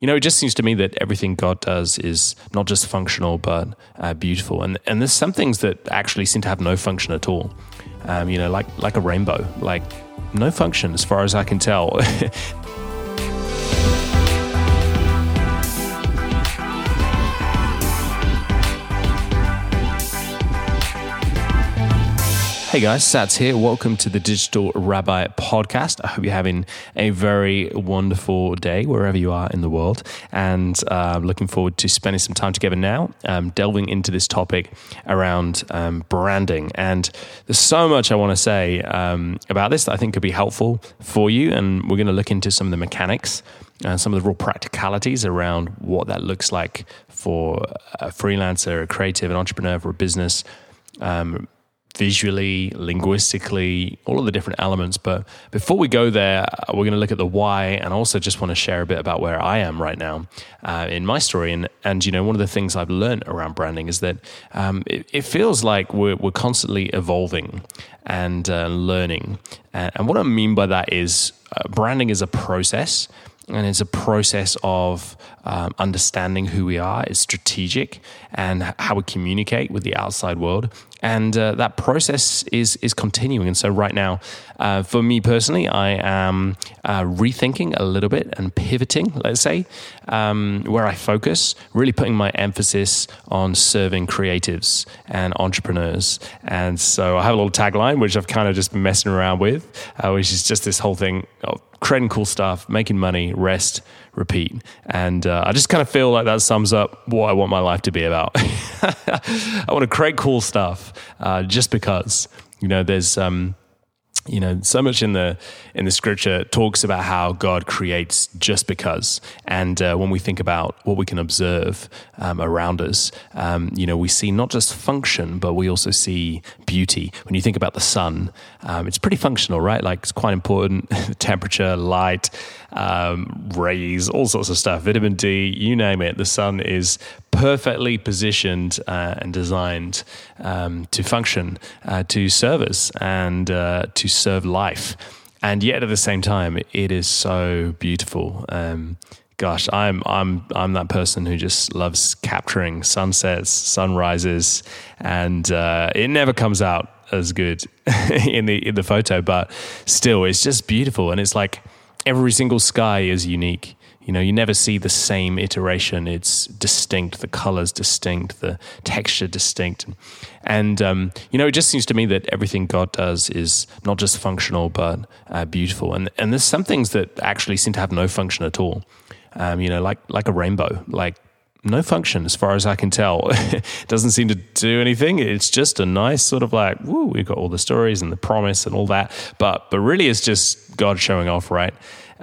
You know, it just seems to me that everything God does is not just functional, but uh, beautiful. And, and there's some things that actually seem to have no function at all. Um, you know, like, like a rainbow, like no function as far as I can tell. Hey guys, Sats here. Welcome to the Digital Rabbi podcast. I hope you're having a very wonderful day wherever you are in the world. And uh, looking forward to spending some time together now, um, delving into this topic around um, branding. And there's so much I want to say um, about this that I think could be helpful for you. And we're going to look into some of the mechanics. and some of the real practicalities around what that looks like for a freelancer, a creative, an entrepreneur, for a business, um, visually, linguistically, all of the different elements. But before we go there, uh, we're going to look at the why, and also just want to share a bit about where I am right now uh, in my story. And and you know, one of the things I've learned around branding is that um, it, it, feels like we're we're constantly evolving and uh, learning. And, and, what I mean by that is uh, branding is a process and it's a process of um, understanding who we are. It's strategic and how we communicate with the outside world, and uh, that process is is continuing. And so, right now, uh, for me personally, I am uh, rethinking a little bit and pivoting. Let's say um, where I focus, really putting my emphasis on serving creatives and entrepreneurs. And so, I have a little tagline which I've kind of just been messing around with, uh, which is just this whole thing of creating cool stuff, making money, rest, repeat. And uh, I just kind of feel like that sums up what I want my life to be about. I want to create cool stuff uh, just because, you know, there's. Um, you know so much in the in the scripture talks about how god creates just because. And uh, when we think about what we can observe um, around us um, you know we see not just function but we also see beauty. When you think about the sun um, it's pretty functional right like it's quite important temperature light um, rays all sorts of stuff vitamin d you name it the sun is perfectly positioned uh, and designed um, to function, uh, to serve us, and uh, to serve life. And yet, at the same time, it is so beautiful. Um, gosh, I'm I'm I'm that person who just loves capturing sunsets, sunrises, and uh, it never comes out as good in the in the photo, but still, it's just beautiful, and it's like every single sky is unique. You know, you never see the same iteration. It's distinct. The color's distinct. The texture distinct. And um, you know, it just seems to me that everything God does is not just functional but uh, beautiful. And and there's some things that actually seem to have no function at all. Um, you know, like like a rainbow, like no function as far as I can tell. it doesn't seem to do anything. It's just a nice sort of like, woo, we've got all the stories and the promise and all that. But but really it's just God showing off, right?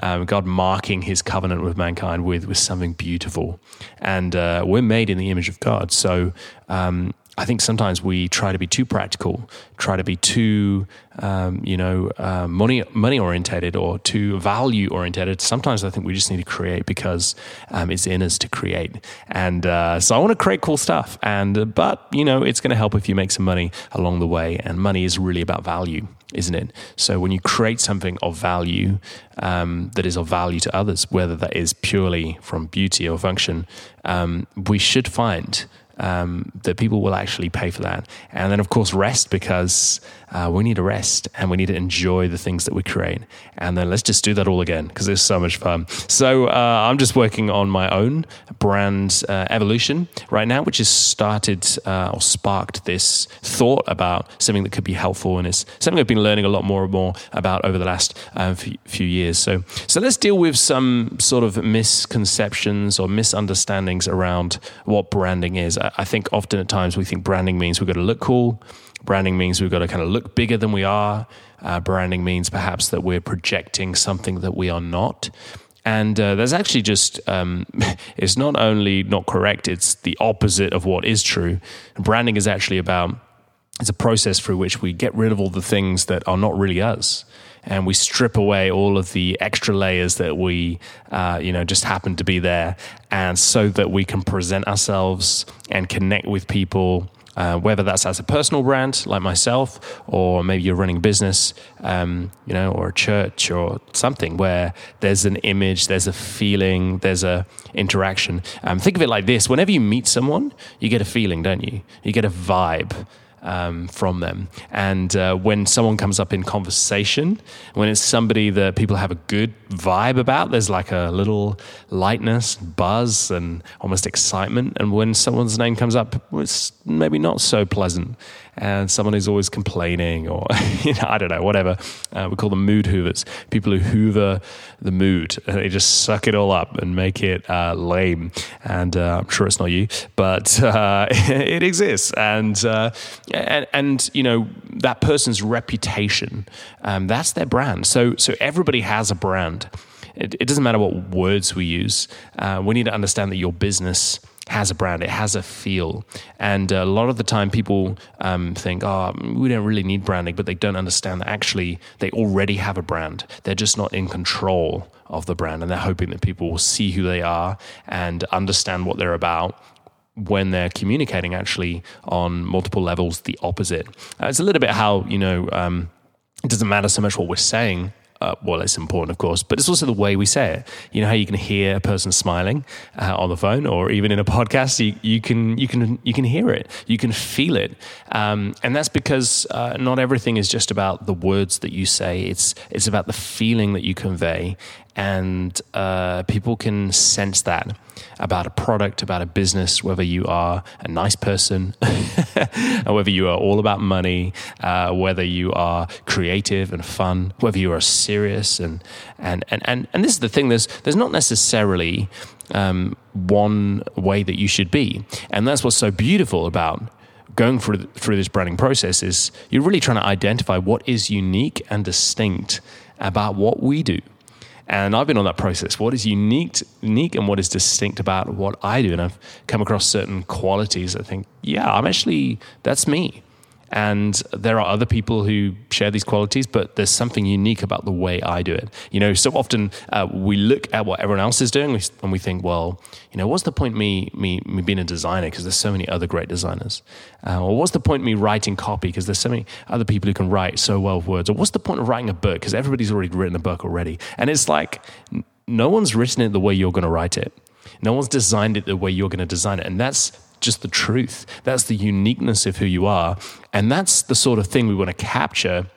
um, God marking his covenant with mankind with, with something beautiful. And uh, we're made in the image of God. So um, I think sometimes we try to be too practical, try to be too, um, you know, uh, money money orientated or too value orientated. Sometimes I think we just need to create because um, it's in us to create. And uh, so I want to create cool stuff. And uh, but you know, it's going to help if you make some money along the way. And money is really about value isn't it? So when you create something of value um, that is of value to others, whether that is purely from beauty or function, um, we should find um, that people will actually pay for that. And then, of course, rest because uh, we need to rest and we need to enjoy the things that we create. And then let's just do that all again because it's so much fun. So uh, I'm just working on my own brand uh, evolution right now, which has started uh, or sparked this thought about something that could be helpful. And it's something I've been learning a lot more and more about over the last uh, few years. So, so let's deal with some sort of misconceptions or misunderstandings around what branding is. I, think often at times we think branding means we've got to look cool Branding means we've got to kind of look bigger than we are. Uh, branding means perhaps that we're projecting something that we are not. And uh, there's actually just, um, it's not only not correct, it's the opposite of what is true. Branding is actually about, it's a process through which we get rid of all the things that are not really us. And we strip away all of the extra layers that we, uh, you know, just happen to be there. And so that we can present ourselves and connect with people uh, whether that's as a personal brand like myself, or maybe you're running a business, um, you know, or a church or something where there's an image, there's a feeling, there's a interaction. Um, think of it like this: whenever you meet someone, you get a feeling, don't you? You get a vibe um, from them. And uh, when someone comes up in conversation, when it's somebody that people have a good vibe about, there's like a little lightness, buzz, and almost excitement. And when someone's name comes up, it's maybe not so pleasant and someone who's always complaining or you know, I don't know, whatever. Uh, we call them mood hoovers, people who hoover the mood. And they just suck it all up and make it uh, lame. And uh, I'm sure it's not you, but uh, it exists. And, uh, and, and, you know, that person's reputation, um, that's their brand. So, so everybody has a brand. It, it doesn't matter what words we use. Uh, we need to understand that your business – has a brand, it has a feel. And a lot of the time, people um, think, oh, we don't really need branding, but they don't understand that actually they already have a brand. They're just not in control of the brand. And they're hoping that people will see who they are and understand what they're about when they're communicating actually on multiple levels the opposite. Uh, it's a little bit how, you know, um, it doesn't matter so much what we're saying uh, well, it's important, of course, but it's also the way we say it. You know how you can hear a person smiling uh, on the phone, or even in a podcast, you, you can you can you can hear it, you can feel it, um, and that's because uh, not everything is just about the words that you say. It's it's about the feeling that you convey, and uh, people can sense that about a product, about a business, whether you are a nice person, whether you are all about money, uh, whether you are creative and fun, whether you are serious and and and and, and this is the thing. There's there's not necessarily um, one way that you should be, and that's what's so beautiful about going through through this branding process is you're really trying to identify what is unique and distinct about what we do and I've been on that process. What is unique, unique, and what is distinct about what I do? And I've come across certain qualities that I think, yeah, I'm actually that's me. And there are other people who share these qualities, but there's something unique about the way I do it. You know, so often uh, we look at what everyone else is doing and we think, well, you know, what's the point me me me being a designer because there's so many other great designers, uh, or what's the point me writing copy because there's so many other people who can write so well with words, or what's the point of writing a book because everybody's already written a book already, and it's like no one's written it the way you're going to write it. No one's designed it the way you're going to design it. And that's just the truth. That's the uniqueness of who you are. And that's the sort of thing we want to capture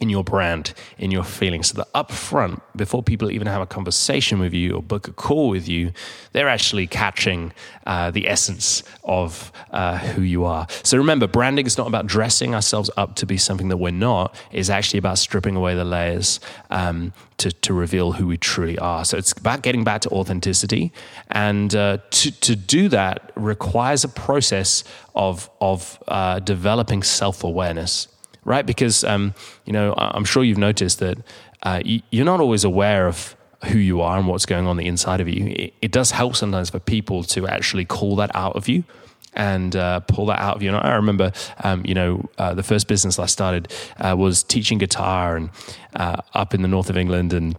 in your brand, in your feelings. So that up front, before people even have a conversation with you or book a call with you, they're actually catching uh, the essence of uh, who you are. So remember, branding is not about dressing ourselves up to be something that we're not. It's actually about stripping away the layers um, to, to reveal who we truly are. So it's about getting back to authenticity. And uh, to, to do that requires a process of, of uh, developing self awareness right? Because um, you know, I'm sure you've noticed that uh, you're not always aware of who you are and what's going on the inside of you. It, does help sometimes for people to actually call that out of you and uh, pull that out of you. And I remember, um, you know, uh, the first business I started uh, was teaching guitar and uh, up in the north of England and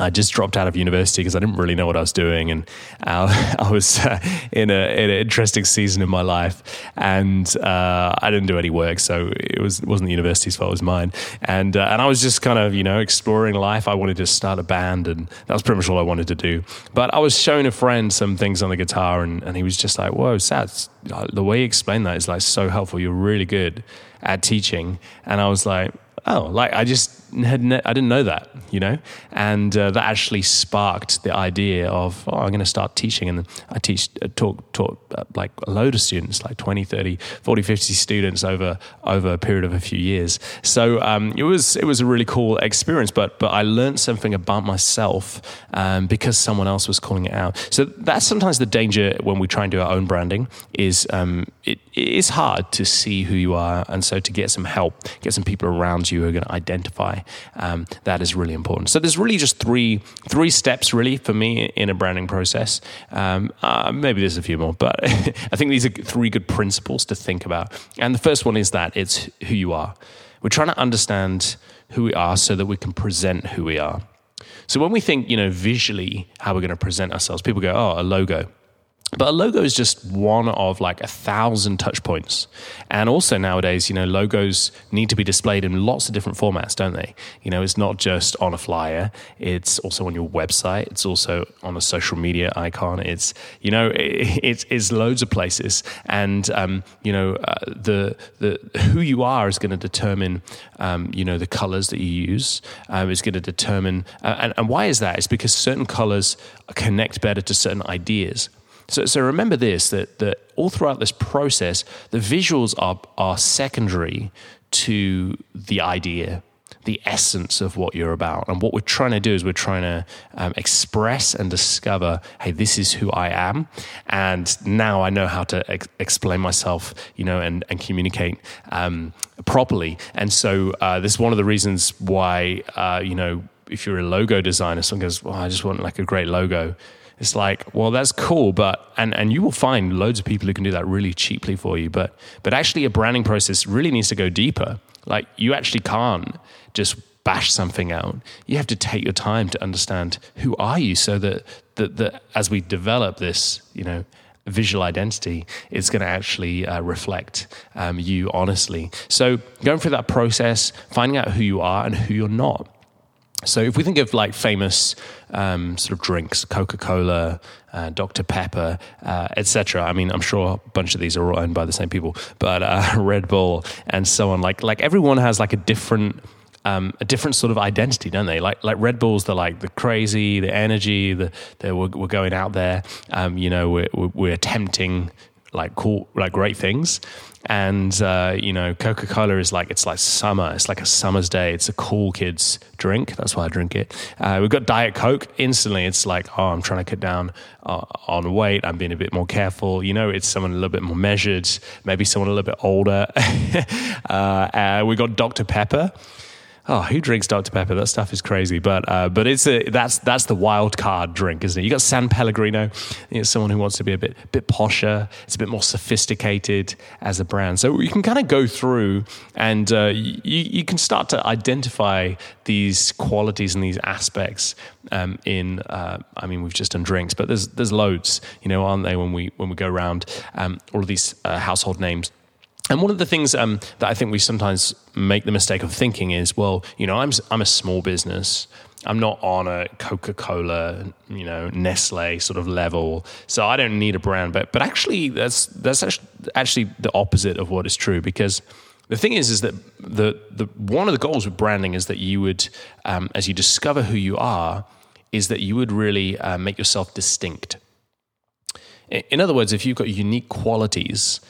I just dropped out of university because I didn't really know what I was doing, and uh, I was uh, in, a, in, an interesting season in my life, and uh, I didn't do any work, so it was wasn't the university's fault; it was mine. And uh, and I was just kind of you know exploring life. I wanted to start a band, and that was pretty much all I wanted to do. But I was showing a friend some things on the guitar, and, and he was just like, "Whoa, Sats, the way you explain that is like so helpful. You're really good at teaching." And I was like oh, like I just had ne- I didn't know that, you know, and uh, that actually sparked the idea of oh, I'm going to start teaching, and I teach uh, talk taught uh, like a load of students, like 20, 30, 40, 50 students over over a period of a few years. So um, it was it was a really cool experience, but but I learned something about myself um, because someone else was calling it out. So that's sometimes the danger when we try and do our own branding is um, it, it is hard to see who you are, and so to get some help, get some people around you who are going to identify um, that is really important. So there's really just three three steps really for me in a branding process. Um, uh, maybe there's a few more, but I think these are three good principles to think about. And the first one is that it's who you are. We're trying to understand who we are so that we can present who we are. So when we think, you know, visually how we're going to present ourselves, people go, "Oh, a logo." But a logo is just one of like a thousand touch points. And also nowadays, you know, logos need to be displayed in lots of different formats, don't they? You know, it's not just on a flyer, it's also on your website, it's also on a social media icon. It's, you know, it's, loads of places. And, um, you know, uh, the, the, who you are is going to determine, um, you know, the colors that you use, um, is going to determine, uh, and, and why is that? It's because certain colors connect better to certain ideas. So, so remember this that, that all throughout this process, the visuals are, are secondary to the idea, the essence of what you're about. And what we're trying to do is we're trying to um, express and discover hey, this is who I am. And now I know how to ex- explain myself, you know, and, and communicate um, properly. And so uh, this is one of the reasons why, uh, you know, if you're a logo designer, someone goes, well, I just want like a great logo it's like, well, that's cool, but and and you will find loads of people who can do that really cheaply for you. But but actually, a branding process really needs to go deeper. Like you actually can't just bash something out. You have to take your time to understand who are you, so that that, that as we develop this, you know, visual identity, it's going to actually uh, reflect um, you honestly. So going through that process, finding out who you are and who you're not so if we think of like famous um, sort of drinks, Coca Cola, uh, Dr Pepper, uh, etc. I mean, I'm sure a bunch of these are all owned by the same people, but uh, Red Bull and so on. Like like everyone has like a different. Um, a different sort of identity, don't they? Like like Red Bulls, they're like the crazy, the energy, the, the we're, we're going out there. Um, you know, we're, we're attempting like cool, like great things. And uh, you know, Coca Cola is like it's like summer. It's like a summer's day. It's a cool kids drink. That's why I drink it. Uh, we've got Diet Coke. Instantly, it's like, oh, I'm trying to cut down uh, on weight. I'm being a bit more careful. You know, it's someone a little bit more measured. Maybe someone a little bit older. Uh, uh, we got Dr Pepper oh, who drinks Dr Pepper? That stuff is crazy. But uh, but it's a that's that's the wild card drink, isn't it? You got San Pellegrino, you know, someone who wants to be a bit bit posher. It's a bit more sophisticated as a brand. So you can kind of go through and uh, you you can start to identify these qualities and these aspects um, in. Uh, I mean, we've just done drinks, but there's there's loads, you know, aren't they? When we when we go around um, all of these uh, household names and one of the things um, that I think we sometimes make the mistake of thinking is, well, you know, I'm I'm a small business. I'm not on a Coca Cola, you know, Nestle sort of level, so I don't need a brand. But but actually, that's that's actually the opposite of what is true because the thing is is that the the one of the goals with branding is that you would, um, as you discover who you are, is that you would really uh, make yourself distinct. In other words, if you've got unique qualities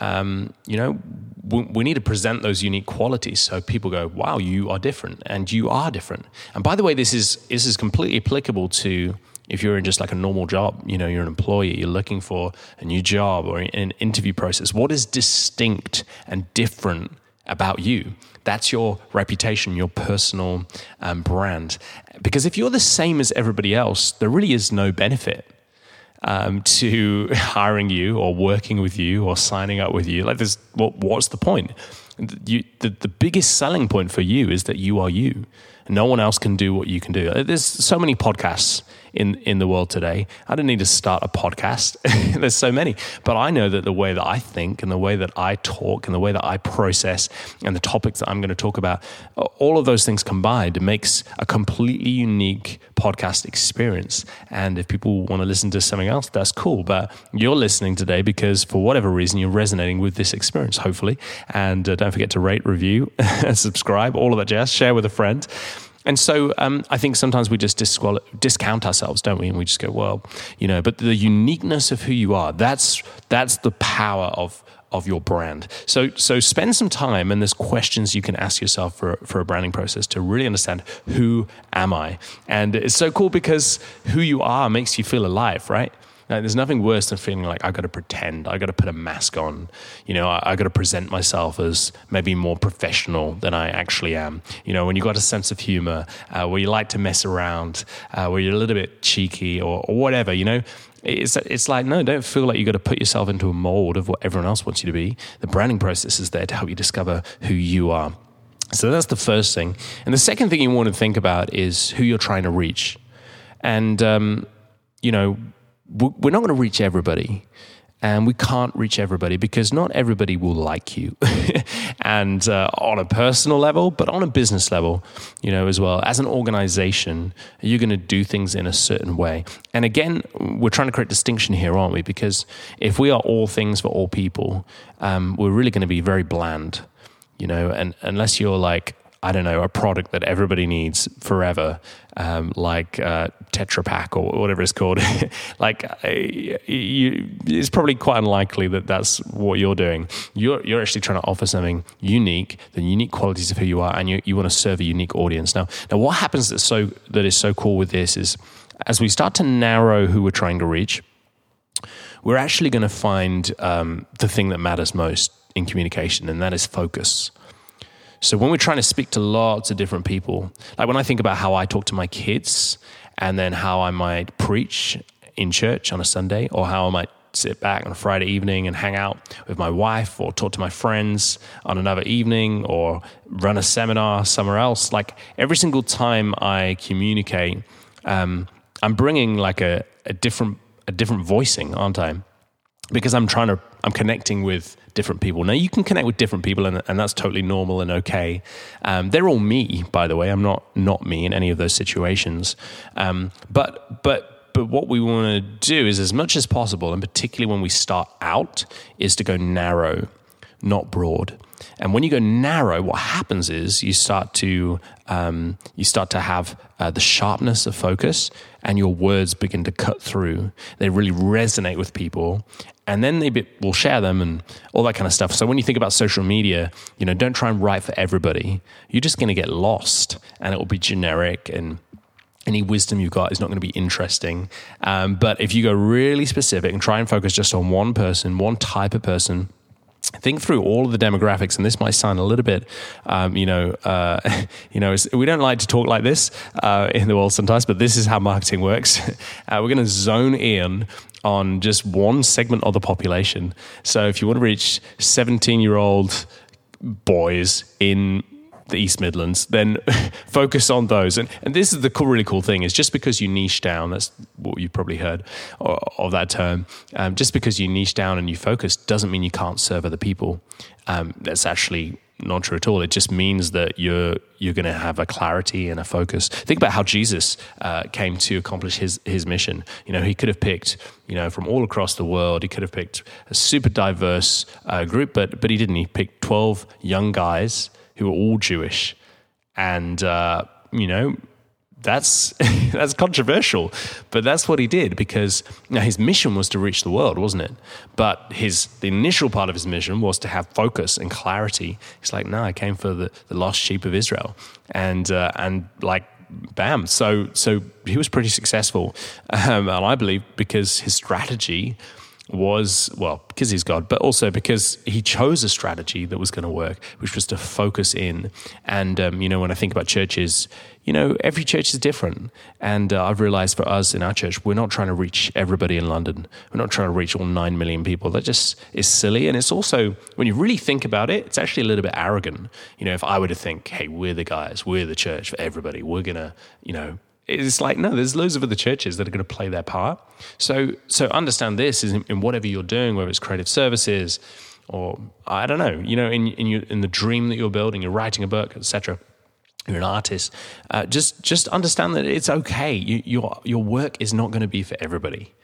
um, you know, we, we, need to present those unique qualities so people go, "Wow, you are different," and you are different. And by the way, this is this is completely applicable to if you're in just like a normal job. You know, you're an employee, you're looking for a new job or an interview process. What is distinct and different about you? That's your reputation, your personal um, brand. Because if you're the same as everybody else, there really is no benefit um, to hiring you or working with you or signing up with you. Like, there's what, what's the point? You, the, the biggest selling point for you is that you are you. No one else can do what you can do. There's so many podcasts in in the world today. I don't need to start a podcast. There's so many, but I know that the way that I think and the way that I talk and the way that I process and the topics that I'm going to talk about, all of those things combined makes a completely unique podcast experience. And if people want to listen to something else, that's cool. But you're listening today because for whatever reason you're resonating with this experience, hopefully. And uh, don't forget to rate, review, subscribe, all of that jazz. Share with a friend. And so um, I think sometimes we just disqual- discount ourselves, don't we? And we just go, well, you know, but the uniqueness of who you are, that's, that's the power of, of your brand. So, so spend some time, and there's questions you can ask yourself for, for a branding process to really understand who am I? And it's so cool because who you are makes you feel alive, right? There's nothing worse than feeling like I've got to pretend, I've got to put a mask on, you know, I, have got to present myself as maybe more professional than I actually am. You know, when you've got a sense of humor, uh, where you like to mess around, uh, where you're a little bit cheeky or, or whatever, you know, it's, it's like, no, don't feel like you've got to put yourself into a mold of what everyone else wants you to be. The branding process is there to help you discover who you are. So that's the first thing. And the second thing you want to think about is who you're trying to reach. And, um, you know, we're not going to reach everybody and we can't reach everybody because not everybody will like you. And uh, on a personal level but on a business level you know as well. As an organization you're going to do things in a certain way. And again we're trying to create distinction here aren't we? Because if we are all things for all people um, we're really going to be very bland you know and unless you're like I don't know, a product that everybody needs forever, um, like uh, Tetra Pak or whatever it's called. like, uh, you, it's probably quite unlikely that that's what you're doing. You're, you're actually trying to offer something unique, the unique qualities of who you are, and you, you want to serve a unique audience. Now, now, what happens that's so that is so cool with this is as we start to narrow who we're trying to reach, we're actually going to find um, the thing that matters most in communication, and that is focus. So when we're trying to speak to lots of different people, like when I think about how I talk to my kids and then how I might preach in church on a Sunday or how I might sit back on a Friday evening and hang out with my wife or talk to my friends on another evening or run a seminar somewhere else. Like every single time I communicate, um, I'm bringing like a, a different a different voicing, aren't I? Because I'm trying to I'm connecting with different people. Now, you can connect with different people, and, and that's totally normal and okay. Um, they're all me, by the way. I'm not not me in any of those situations. Um, but but but what we want to do is, as much as possible, and particularly when we start out, is to go narrow, not broad. And when you go narrow, what happens is you start to um, you start to have uh, the sharpness of focus, and your words begin to cut through. They really resonate with people, and then they be, will share them and all that kind of stuff. So when you think about social media, you know, don't try and write for everybody. You're just going to get lost, and it will be generic and any wisdom you've got is not going to be interesting. Um, but if you go really specific and try and focus just on one person, one type of person, think through all of the demographics, and this might sound a little bit, um, you know, uh, you know, we don't like to talk like this uh, in the world sometimes, but this is how marketing works. Uh, we're going to zone in on just one segment of the population. So if you want to reach 17 year old boys in the East Midlands, then focus on those. And, and this is the cool, really cool thing is just because you niche down, that's what you've probably heard of that term, um, just because you niche down and you focus doesn't mean you can't serve other people. Um, that's actually not true at all. It just means that you're you're going to have a clarity and a focus. Think about how Jesus uh, came to accomplish his his mission. You know, he could have picked you know from all across the world. He could have picked a super diverse uh, group, but but he didn't. He picked twelve young guys who were all Jewish, and uh, you know that's that's controversial, but that's what he did because now his mission was to reach the world, wasn't it? But his the initial part of his mission was to have focus and clarity. He's like, no, I came for the, the lost sheep of Israel, and uh, and like bam. So so he was pretty successful, um, and I believe because his strategy was, well, because he's God, but also because he chose a strategy that was going to work, which was to focus in. And, um, you know, when I think about churches, you know, every church is different. And uh, I've realized for us in our church, we're not trying to reach everybody in London. We're not trying to reach all 9 million people. That just is silly. And it's also, when you really think about it, it's actually a little bit arrogant. You know, if I were to think, hey, we're the guys, we're the church for everybody, we're going to, you know, it's like no there's loads of other churches that are going to play their part. So so understand this is in, in, whatever you're doing whether it's creative services or i don't know you know in in, your, in the dream that you're building you're writing a book etc you're an artist uh, just just understand that it's okay. You, your your work is not going to be for everybody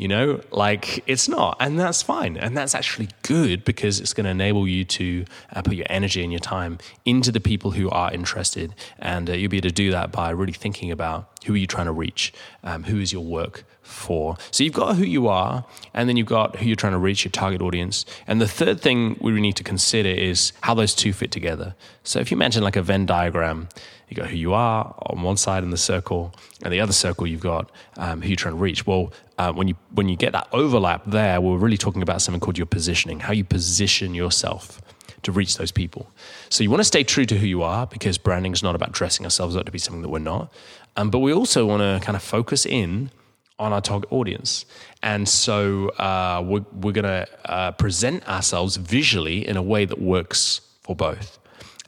you know, like it's not, and that's fine, and that's actually good because it's going to enable you to uh, put your energy and your time into the people who are interested, and uh, you'll be able to do that by really thinking about who are you trying to reach, um, who is your work for. So you've got who you are, and then you've got who you're trying to reach, your target audience, and the third thing we need to consider is how those two fit together. So if you imagine like a Venn diagram, you got who you are on one side in the circle, and the other circle you've got um, who you're trying to reach. Well, uh, when you when you get that overlap there, we're really talking about something called your positioning, how you position yourself to reach those people. So you want to stay true to who you are because branding is not about dressing ourselves up to be something that we're not. Um, but we also want to kind of focus in on our target audience. And so uh, we're, we're going to uh, present ourselves visually in a way that works for both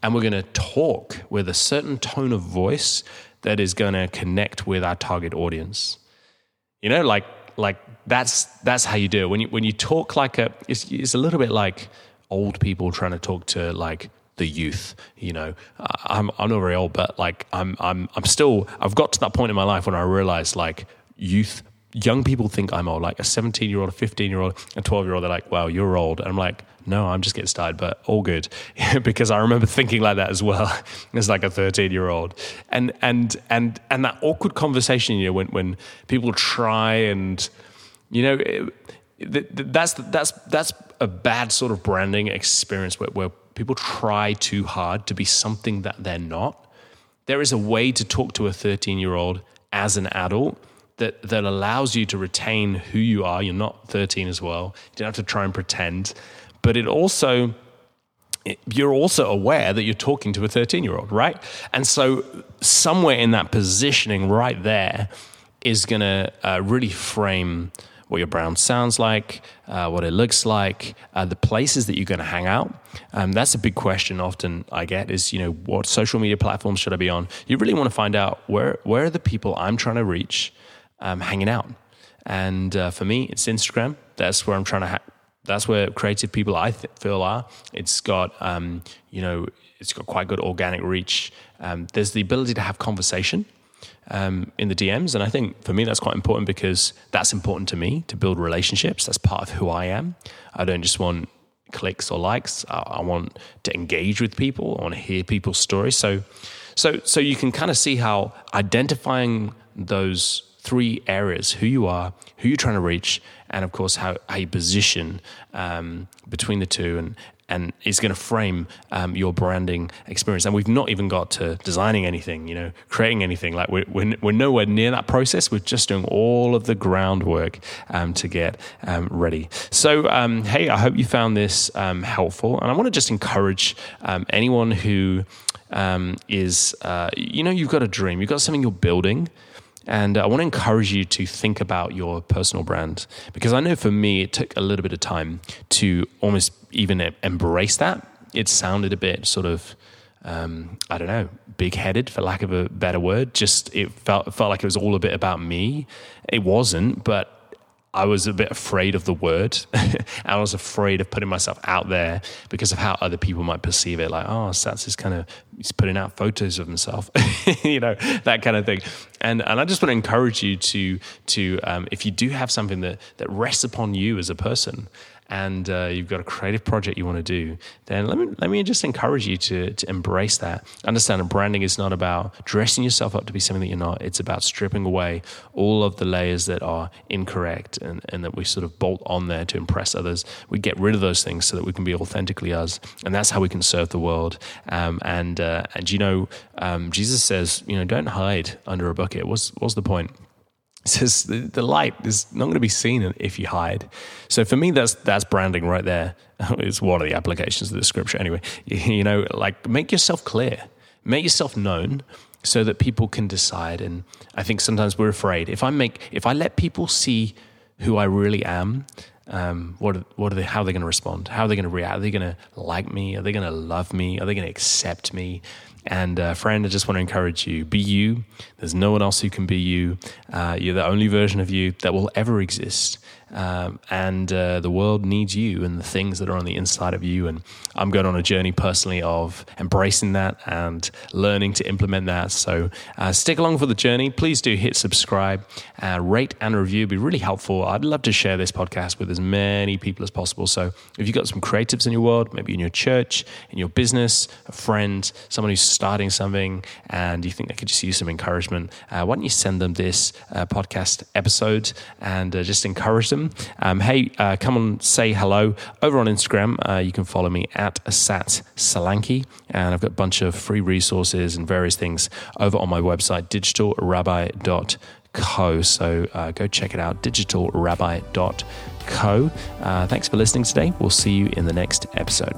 and we're going to talk with a certain tone of voice that is going to connect with our target audience. You know, like like that's that's how you do it. When you when you talk like a, it's, it's a little bit like old people trying to talk to like the youth. You know, I'm I'm not very old, but like I'm I'm I'm still I've got to that point in my life when I realized like youth young people think I'm old, like a 17 year old, a 15 year old, a 12 year old. They're like, wow, you're old. And I'm like, no, I'm just getting started, but all good. because I remember thinking like that as well as like a 13 year old. And, and, and, and that awkward conversation, you know, when, when people try and, you know, that's, that's, that's a bad sort of branding experience where, where people try too hard to be something that they're not. There is a way to talk to a 13 year old as an adult that that allows you to retain who you are. You're not 13 as well. You don't have to try and pretend, but it also you're also aware that you're talking to a 13 year old, right? And so somewhere in that positioning right there is going to uh, really frame what your brand sounds like, uh, what it looks like, uh, the places that you're going to hang out. Um, that's a big question often I get is, you know, what social media platforms should I be on? You really want to find out where, where are the people I'm trying to reach um, hanging out. And uh, for me, it's Instagram. That's where I'm trying to. Ha- that's where creative people I th- feel are. It's got um, you know it's got quite good organic reach. Um, there's the ability to have conversation um, in the DMs, and I think for me that's quite important because that's important to me to build relationships. That's part of who I am. I don't just want clicks or likes. I, I want to engage with people. I want to hear people's stories. So, so, so you can kind of see how identifying those three areas who you are, who you're trying to reach, and of course, how, how you position um, between the two and, and is going to frame um, your branding experience. And we've not even got to designing anything, you know, creating anything. Like we're, we're, we're nowhere near that process. We're just doing all of the groundwork um, to get um, ready. So, um, hey, I hope you found this um, helpful. And I want to just encourage um, anyone who is, uh, you know, you've got a dream, you've got something you're building. And I want to encourage you to think about your personal brand because I know for me, it took a little bit of time to almost even embrace that. It sounded a bit sort of, um, I don't know, big headed for lack of a better word. Just it felt, felt like it was all a bit about me. It wasn't, but I was a bit afraid of the word. and I was afraid of putting myself out there because of how other people might perceive it. Like, oh, Sats is kind of he's putting out photos of himself, you know, that kind of thing. And and I just want to encourage you to to um, if you do have something that that rests upon you as a person, and uh, you've got a creative project you want to do, then let me let me just encourage you to to embrace that. Understand that branding is not about dressing yourself up to be something that you're not. It's about stripping away all of the layers that are incorrect and, and that we sort of bolt on there to impress others. We get rid of those things so that we can be authentically us, and that's how we can serve the world. Um, and uh, and you know, um, Jesus says, you know, don't hide under a bucket. What's what's the point? Says the, the light is not going to be seen if you hide. So for me, that's that's branding right there. It's one of the applications of the scripture. Anyway, you know, like make yourself clear, make yourself known, so that people can decide. And I think sometimes we're afraid if I make if I let people see who I really am, um, what what are they? How are they going to respond? How are they going to react? Are they going to like me? Are they going to love me? Are they going to accept me? And uh, friend, I just want to encourage you: be you. There's no one else who can be you. Uh, you're the only version of you that will ever exist. Um, and uh, the world needs you and the things that are on the inside of you. And I'm going on a journey personally of embracing that and learning to implement that. So uh, stick along for the journey. Please do hit subscribe, uh, rate and review. It'd be really helpful. I'd love to share this podcast with as many people as possible. So if you've got some creatives in your world, maybe in your church, in your business, a friend, someone who's starting something, and you think they could just use some encouragement, uh, why don't you send them this uh, podcast episode and uh, just encourage them? Um, hey, uh, come and say hello over on Instagram. Uh, you can follow me at Sat Solanki, and I've got a bunch of free resources and various things over on my website, digitalrabbi.co. So uh, go check it out, digitalrabbi.co. Uh, thanks for listening today. We'll see you in the next episode.